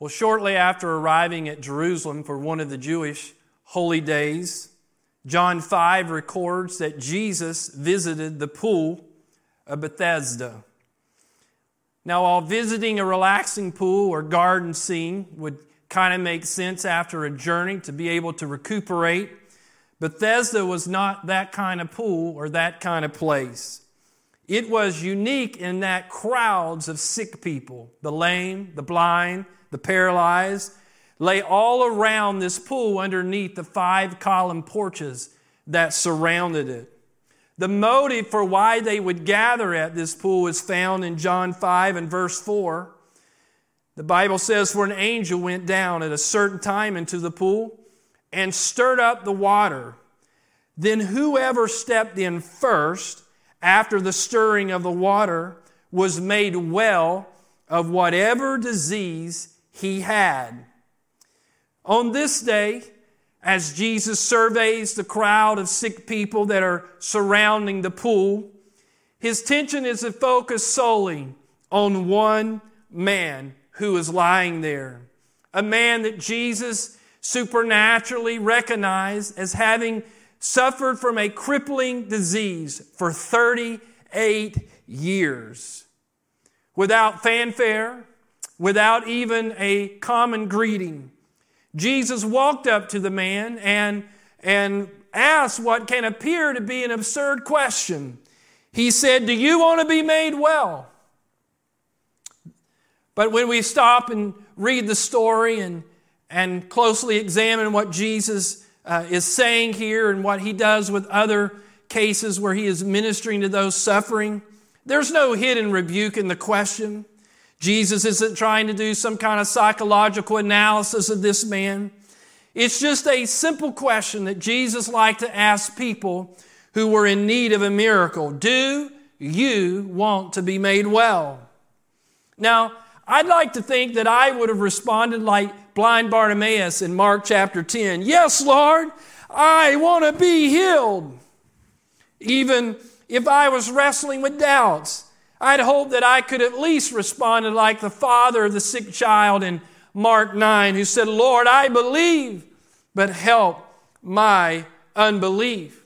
Well, shortly after arriving at Jerusalem for one of the Jewish holy days, John 5 records that Jesus visited the pool of Bethesda. Now, while visiting a relaxing pool or garden scene would kind of make sense after a journey to be able to recuperate, Bethesda was not that kind of pool or that kind of place. It was unique in that crowds of sick people, the lame, the blind, the paralyzed, lay all around this pool underneath the five column porches that surrounded it. The motive for why they would gather at this pool is found in John 5 and verse 4. The Bible says, For an angel went down at a certain time into the pool and stirred up the water. Then whoever stepped in first after the stirring of the water was made well of whatever disease he had. On this day, as Jesus surveys the crowd of sick people that are surrounding the pool, his attention is to focus solely on one man who is lying there. A man that Jesus supernaturally recognized as having suffered from a crippling disease for 38 years. Without fanfare, without even a common greeting. Jesus walked up to the man and, and asked what can appear to be an absurd question. He said, Do you want to be made well? But when we stop and read the story and, and closely examine what Jesus uh, is saying here and what he does with other cases where he is ministering to those suffering, there's no hidden rebuke in the question. Jesus isn't trying to do some kind of psychological analysis of this man. It's just a simple question that Jesus liked to ask people who were in need of a miracle. Do you want to be made well? Now, I'd like to think that I would have responded like blind Bartimaeus in Mark chapter 10. Yes, Lord, I want to be healed. Even if I was wrestling with doubts, I'd hope that I could at least respond like the father of the sick child in Mark 9 who said, Lord, I believe, but help my unbelief.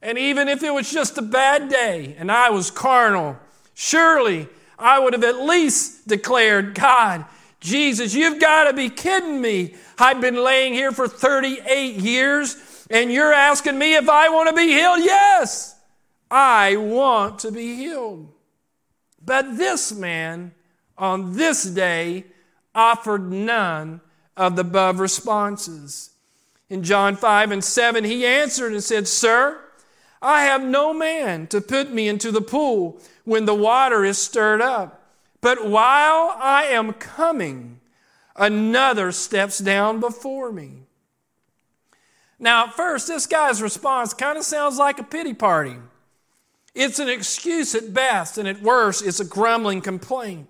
And even if it was just a bad day and I was carnal, surely I would have at least declared, God, Jesus, you've got to be kidding me. I've been laying here for 38 years and you're asking me if I want to be healed? Yes, I want to be healed. But this man, on this day, offered none of the above responses. In John 5 and 7, he answered and said, Sir, I have no man to put me into the pool when the water is stirred up. But while I am coming, another steps down before me. Now, at first, this guy's response kind of sounds like a pity party. It's an excuse at best, and at worst, it's a grumbling complaint.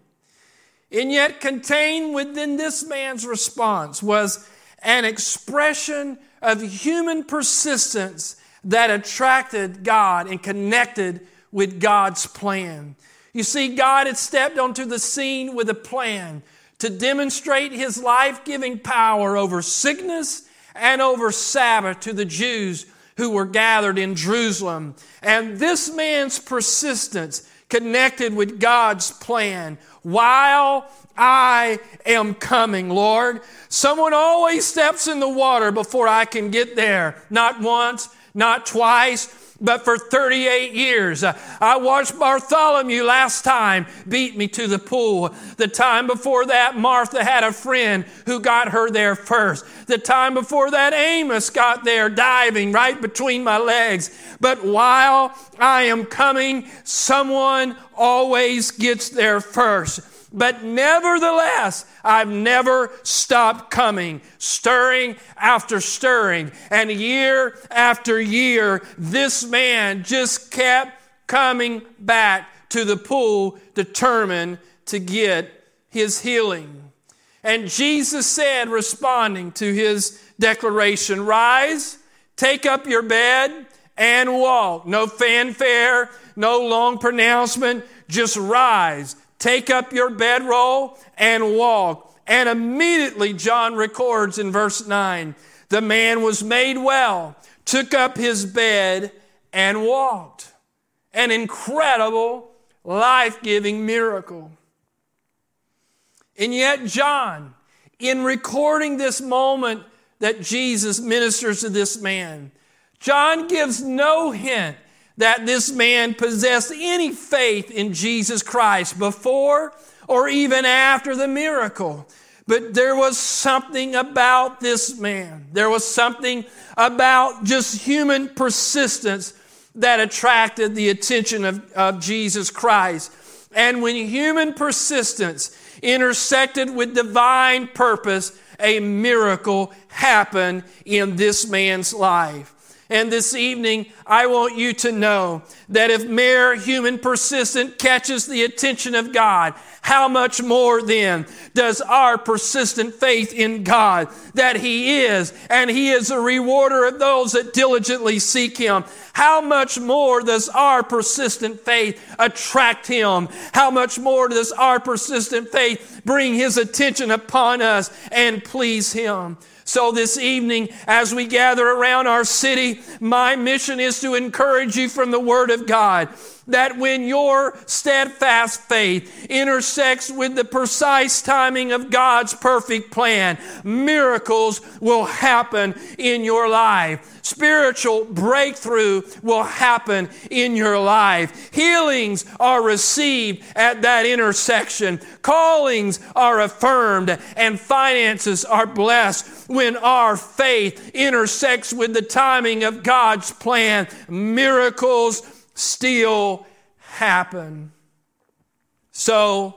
And yet, contained within this man's response was an expression of human persistence that attracted God and connected with God's plan. You see, God had stepped onto the scene with a plan to demonstrate his life giving power over sickness and over Sabbath to the Jews who were gathered in Jerusalem. And this man's persistence connected with God's plan. While I am coming, Lord. Someone always steps in the water before I can get there. Not once, not twice, but for 38 years. Uh, I watched Bartholomew last time beat me to the pool. The time before that, Martha had a friend who got her there first. The time before that, Amos got there diving right between my legs. But while I am coming, someone always gets there first. But nevertheless, I've never stopped coming, stirring after stirring. And year after year, this man just kept coming back to the pool, determined to get his healing. And Jesus said, responding to his declaration, Rise, take up your bed, and walk. No fanfare, no long pronouncement, just rise Take up your bedroll and walk. And immediately, John records in verse 9, the man was made well, took up his bed, and walked. An incredible, life giving miracle. And yet, John, in recording this moment that Jesus ministers to this man, John gives no hint that this man possessed any faith in Jesus Christ before or even after the miracle. But there was something about this man. There was something about just human persistence that attracted the attention of, of Jesus Christ. And when human persistence intersected with divine purpose, a miracle happened in this man's life. And this evening, I want you to know that if mere human persistence catches the attention of God, how much more then does our persistent faith in God that He is, and He is a rewarder of those that diligently seek Him. How much more does our persistent faith attract Him? How much more does our persistent faith bring His attention upon us and please Him? So, this evening, as we gather around our city, my mission is to encourage you from the Word of God that when your steadfast faith intersects with the precise timing of God's perfect plan, miracles will happen in your life. Spiritual breakthrough will happen in your life. Healings are received at that intersection. Callings are affirmed and finances are blessed when our faith intersects with the timing of God's plan. Miracles still happen. So,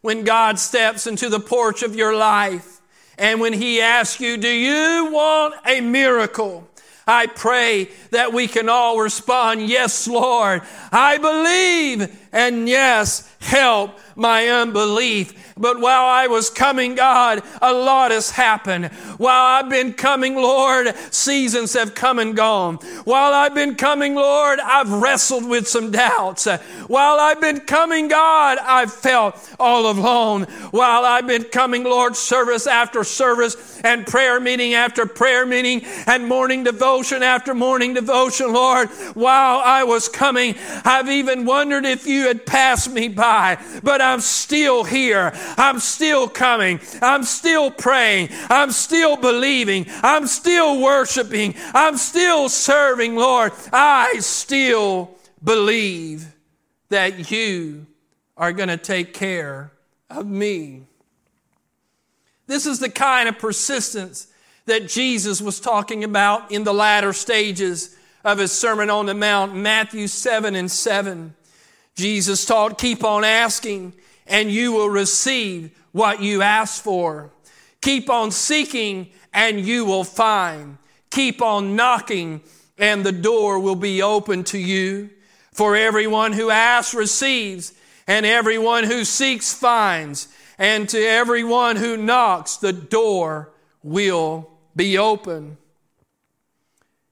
when God steps into the porch of your life and when He asks you, Do you want a miracle? I pray that we can all respond, Yes, Lord, I believe, and yes, help my unbelief. But while I was coming, God, a lot has happened. While I've been coming, Lord, seasons have come and gone. While I've been coming, Lord, I've wrestled with some doubts. While I've been coming, God, I've felt all alone. While I've been coming, Lord, service after service and prayer meeting after prayer meeting and morning devotion after morning devotion, Lord, while I was coming, I've even wondered if you had passed me by, but I'm still here. I'm still coming. I'm still praying. I'm still believing. I'm still worshiping. I'm still serving, Lord. I still believe that you are going to take care of me. This is the kind of persistence that Jesus was talking about in the latter stages of his Sermon on the Mount, Matthew 7 and 7. Jesus taught, keep on asking and you will receive what you ask for. Keep on seeking and you will find. Keep on knocking and the door will be open to you. For everyone who asks receives, and everyone who seeks finds, and to everyone who knocks, the door will be open.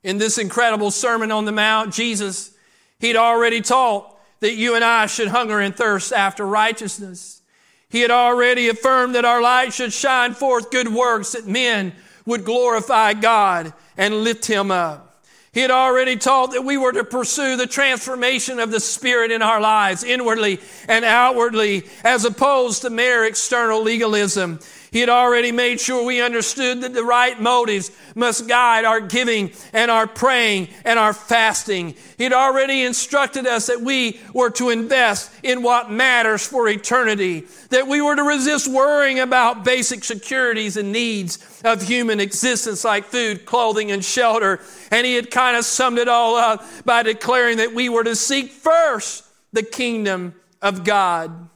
In this incredible Sermon on the Mount, Jesus, he'd already taught that you and I should hunger and thirst after righteousness. He had already affirmed that our light should shine forth good works that men would glorify God and lift Him up. He had already taught that we were to pursue the transformation of the Spirit in our lives, inwardly and outwardly, as opposed to mere external legalism. He had already made sure we understood that the right motives must guide our giving and our praying and our fasting. He had already instructed us that we were to invest in what matters for eternity, that we were to resist worrying about basic securities and needs of human existence like food, clothing, and shelter. And he had kind of summed it all up by declaring that we were to seek first the kingdom of God.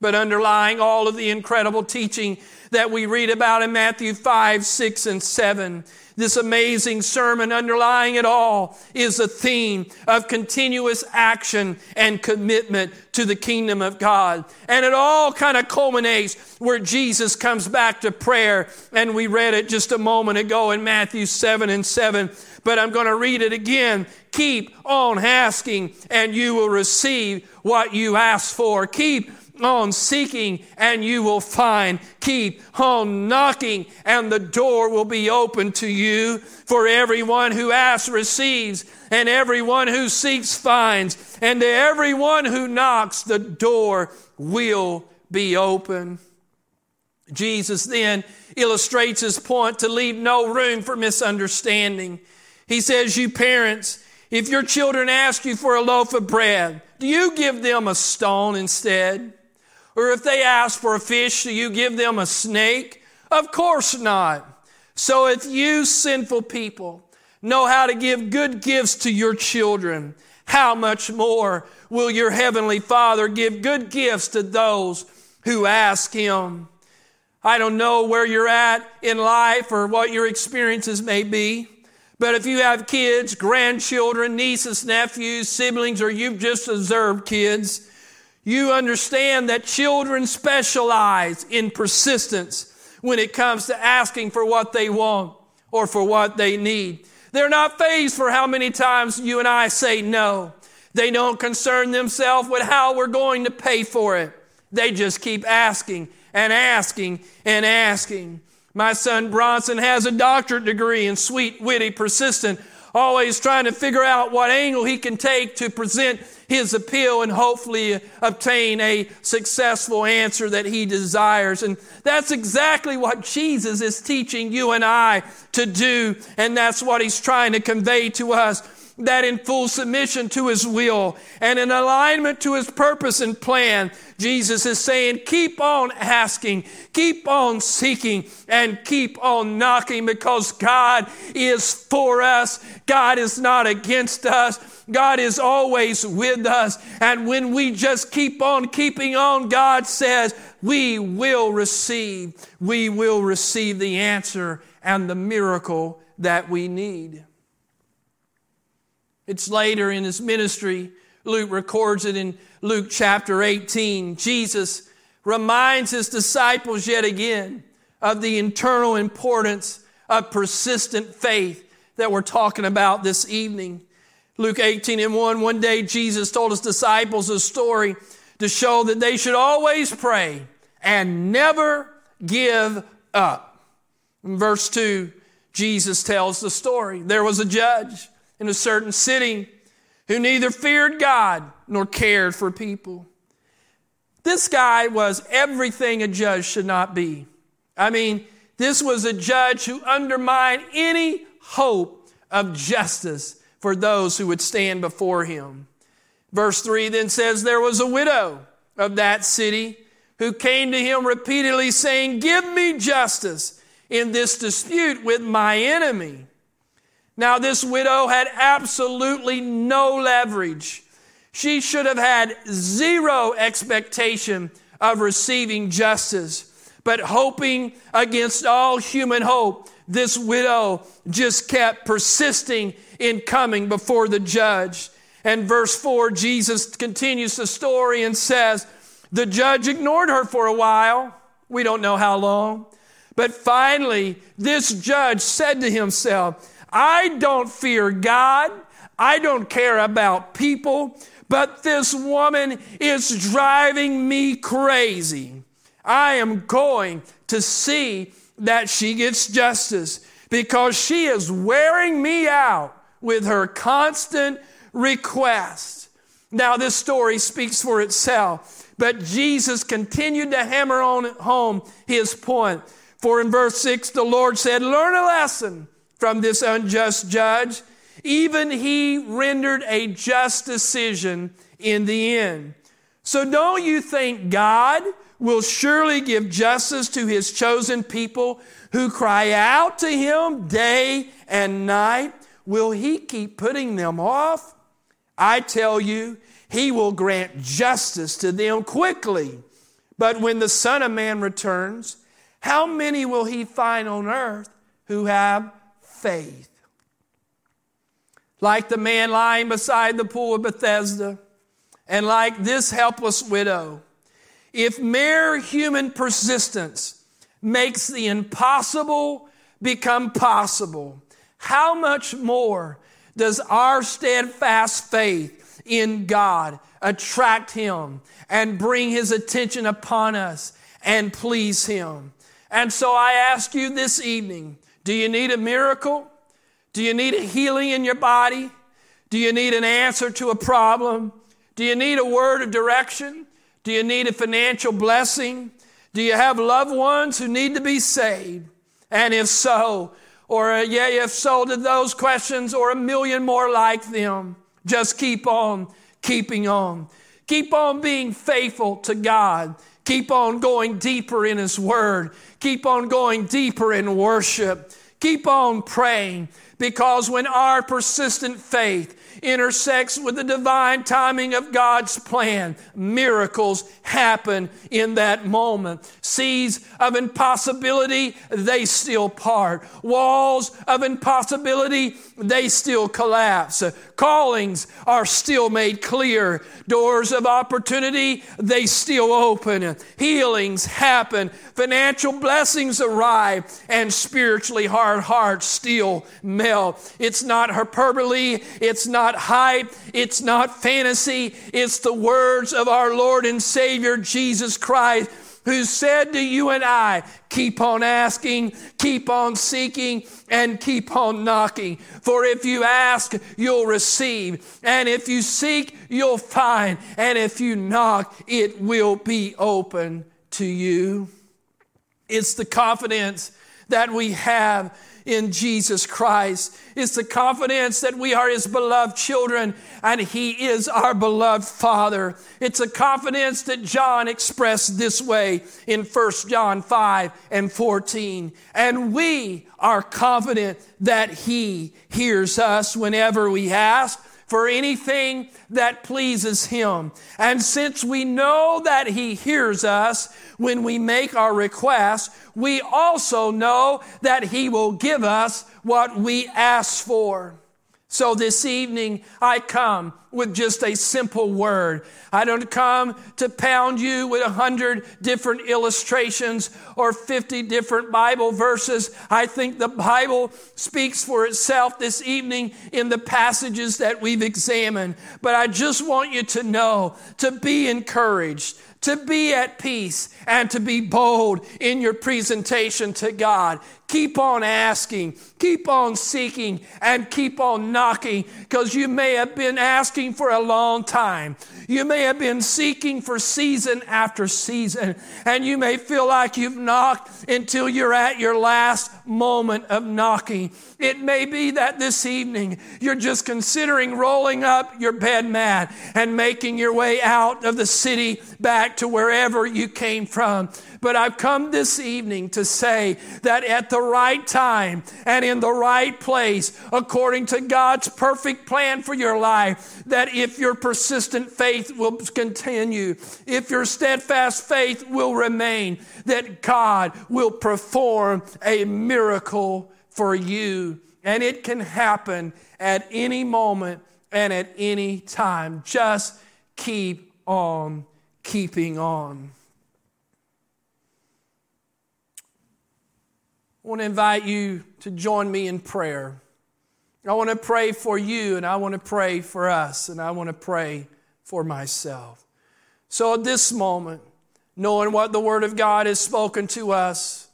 But underlying all of the incredible teaching that we read about in Matthew 5, 6, and 7. This amazing sermon underlying it all is a theme of continuous action and commitment to the kingdom of God. And it all kind of culminates where Jesus comes back to prayer. And we read it just a moment ago in Matthew 7 and 7. But I'm going to read it again. Keep on asking and you will receive what you ask for. Keep on seeking and you will find. Keep on knocking and the door will be open to you. For everyone who asks receives, and everyone who seeks finds, and to everyone who knocks the door will be open. Jesus then illustrates his point to leave no room for misunderstanding. He says, You parents, if your children ask you for a loaf of bread, do you give them a stone instead? Or if they ask for a fish, do you give them a snake? Of course not. So if you sinful people know how to give good gifts to your children, how much more will your heavenly Father give good gifts to those who ask Him? I don't know where you're at in life or what your experiences may be. But if you have kids, grandchildren, nieces, nephews, siblings, or you've just observed kids, you understand that children specialize in persistence when it comes to asking for what they want or for what they need. They're not fazed for how many times you and I say no. They don't concern themselves with how we're going to pay for it. They just keep asking and asking and asking. My son Bronson has a doctorate degree in sweet, witty, persistent, always trying to figure out what angle he can take to present his appeal and hopefully obtain a successful answer that he desires. And that's exactly what Jesus is teaching you and I to do. And that's what he's trying to convey to us that in full submission to his will and in alignment to his purpose and plan, Jesus is saying, keep on asking, keep on seeking, and keep on knocking because God is for us. God is not against us. God is always with us. And when we just keep on keeping on, God says, we will receive, we will receive the answer and the miracle that we need. It's later in his ministry. Luke records it in Luke chapter 18. Jesus reminds his disciples yet again of the internal importance of persistent faith that we're talking about this evening. Luke 18 and 1, one day Jesus told his disciples a story to show that they should always pray and never give up. In verse 2, Jesus tells the story. There was a judge in a certain city who neither feared God nor cared for people. This guy was everything a judge should not be. I mean, this was a judge who undermined any hope of justice for those who would stand before him. Verse 3 then says, There was a widow of that city who came to him repeatedly saying, Give me justice in this dispute with my enemy. Now, this widow had absolutely no leverage. She should have had zero expectation of receiving justice. But hoping against all human hope, this widow just kept persisting in coming before the judge. And verse 4, Jesus continues the story and says, The judge ignored her for a while. We don't know how long. But finally, this judge said to himself, I don't fear God. I don't care about people, but this woman is driving me crazy. I am going to see that she gets justice because she is wearing me out with her constant request. Now, this story speaks for itself, but Jesus continued to hammer on home his point. For in verse 6, the Lord said, Learn a lesson from this unjust judge. Even he rendered a just decision in the end. So don't you think God will surely give justice to his chosen people who cry out to him day and night? Will he keep putting them off? I tell you, he will grant justice to them quickly. But when the Son of Man returns, how many will he find on earth who have faith. Like the man lying beside the pool of Bethesda, and like this helpless widow, if mere human persistence makes the impossible become possible, how much more does our steadfast faith in God, attract Him, and bring His attention upon us and please Him. And so I ask you this evening do you need a miracle? Do you need a healing in your body? Do you need an answer to a problem? Do you need a word of direction? Do you need a financial blessing? Do you have loved ones who need to be saved? And if so, or uh, yeah, if so to those questions or a million more like them, just keep on keeping on. Keep on being faithful to God. Keep on going deeper in His Word. Keep on going deeper in worship. Keep on praying because when our persistent faith intersects with the divine timing of God's plan, miracles happen in that moment. Seas of impossibility, they still part. Walls of impossibility, they still collapse. Callings are still made clear. Doors of opportunity, they still open. Healings happen. Financial blessings arrive. And spiritually hard hearts still melt. It's not hyperbole. It's not hype. It's not fantasy. It's the words of our Lord and Savior Jesus Christ who said to you and I, keep on asking, keep on seeking, and keep on knocking. For if you ask, you'll receive. And if you seek, you'll find. And if you knock, it will be open to you. It's the confidence that we have in Jesus Christ. It's the confidence that we are His beloved children and He is our beloved Father. It's a confidence that John expressed this way in 1 John 5 and 14. And we are confident that He hears us whenever we ask for anything that pleases Him. And since we know that He hears us when we make our requests, we also know that He will give us what we ask for. So this evening, I come with just a simple word. I don't come to pound you with a hundred different illustrations or 50 different Bible verses. I think the Bible speaks for itself this evening in the passages that we've examined. But I just want you to know, to be encouraged, to be at peace and to be bold in your presentation to God. Keep on asking, keep on seeking, and keep on knocking because you may have been asking for a long time. You may have been seeking for season after season, and you may feel like you've knocked until you're at your last moment of knocking. It may be that this evening you're just considering rolling up your bed mat and making your way out of the city back to wherever you came from. But I've come this evening to say that at the right time and in the right place, according to God's perfect plan for your life, that if your persistent faith will continue, if your steadfast faith will remain, that God will perform a miracle for you. And it can happen at any moment and at any time. Just keep on keeping on. I want to invite you to join me in prayer. I want to pray for you, and I want to pray for us, and I want to pray for myself. So at this moment, knowing what the Word of God has spoken to us,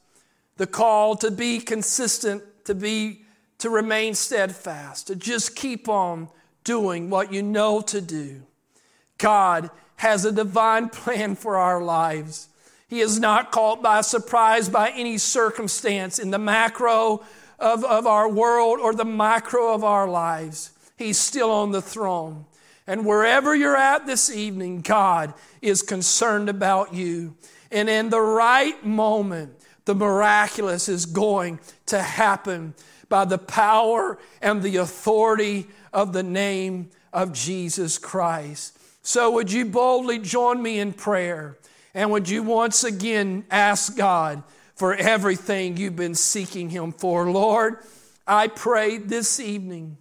the call to be consistent, to be to remain steadfast, to just keep on doing what you know to do. God has a divine plan for our lives. He is not caught by surprise by any circumstance in the macro of, of our world or the micro of our lives. He's still on the throne. And wherever you're at this evening, God is concerned about you. And in the right moment, the miraculous is going to happen by the power and the authority of the name of Jesus Christ. So, would you boldly join me in prayer? And would you once again ask God for everything you've been seeking Him for? Lord, I pray this evening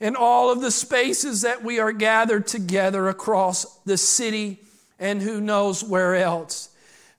in all of the spaces that we are gathered together across the city and who knows where else.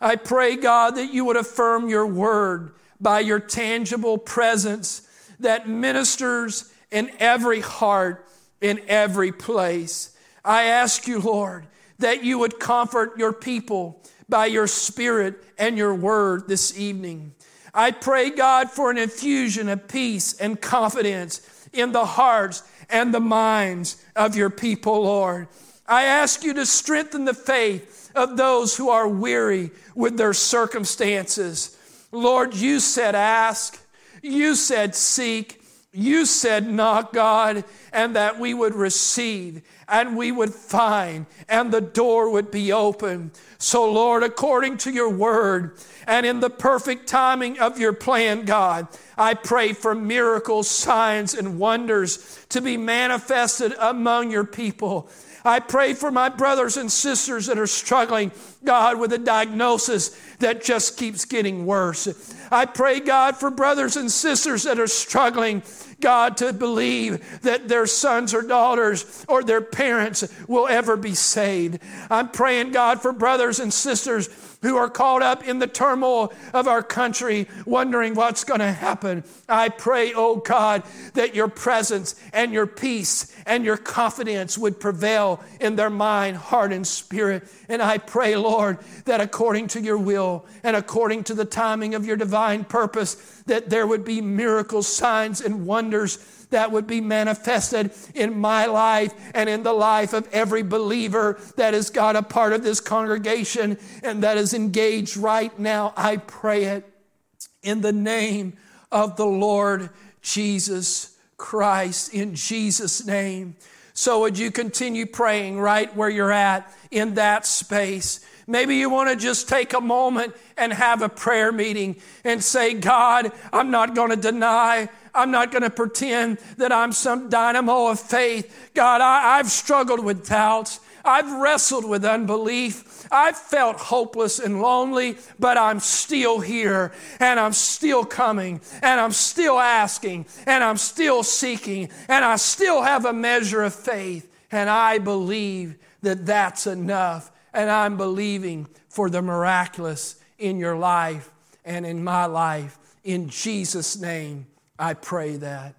I pray, God, that you would affirm your word by your tangible presence that ministers in every heart, in every place. I ask you, Lord, that you would comfort your people by your Spirit and your word this evening. I pray, God, for an infusion of peace and confidence in the hearts and the minds of your people, Lord. I ask you to strengthen the faith of those who are weary with their circumstances. Lord, you said ask, you said seek, you said knock, God, and that we would receive and we would find and the door would be open. So, Lord, according to your word and in the perfect timing of your plan, God, I pray for miracles, signs, and wonders to be manifested among your people. I pray for my brothers and sisters that are struggling, God, with a diagnosis that just keeps getting worse. I pray, God, for brothers and sisters that are struggling, God, to believe that their sons or daughters or their parents will ever be saved. I'm praying, God, for brothers and sisters who are caught up in the turmoil of our country, wondering what's going to happen. I pray, oh God, that your presence and your peace and your confidence would prevail in their mind, heart, and spirit. And I pray, Lord, that according to your will and according to the timing of your divine purpose, that there would be miracles, signs, and wonders that would be manifested in my life and in the life of every believer that has got a part of this congregation and that is engaged right now. I pray it in the name of the Lord Jesus Christ, in Jesus' name. So, would you continue praying right where you're at in that space? Maybe you want to just take a moment and have a prayer meeting and say, God, I'm not going to deny I'm not going to pretend that I'm some dynamo of faith. God, I, I've struggled with doubts. I've wrestled with unbelief. I've felt hopeless and lonely, but I'm still here and I'm still coming and I'm still asking and I'm still seeking and I still have a measure of faith. And I believe that that's enough. And I'm believing for the miraculous in your life and in my life. In Jesus' name. I pray that.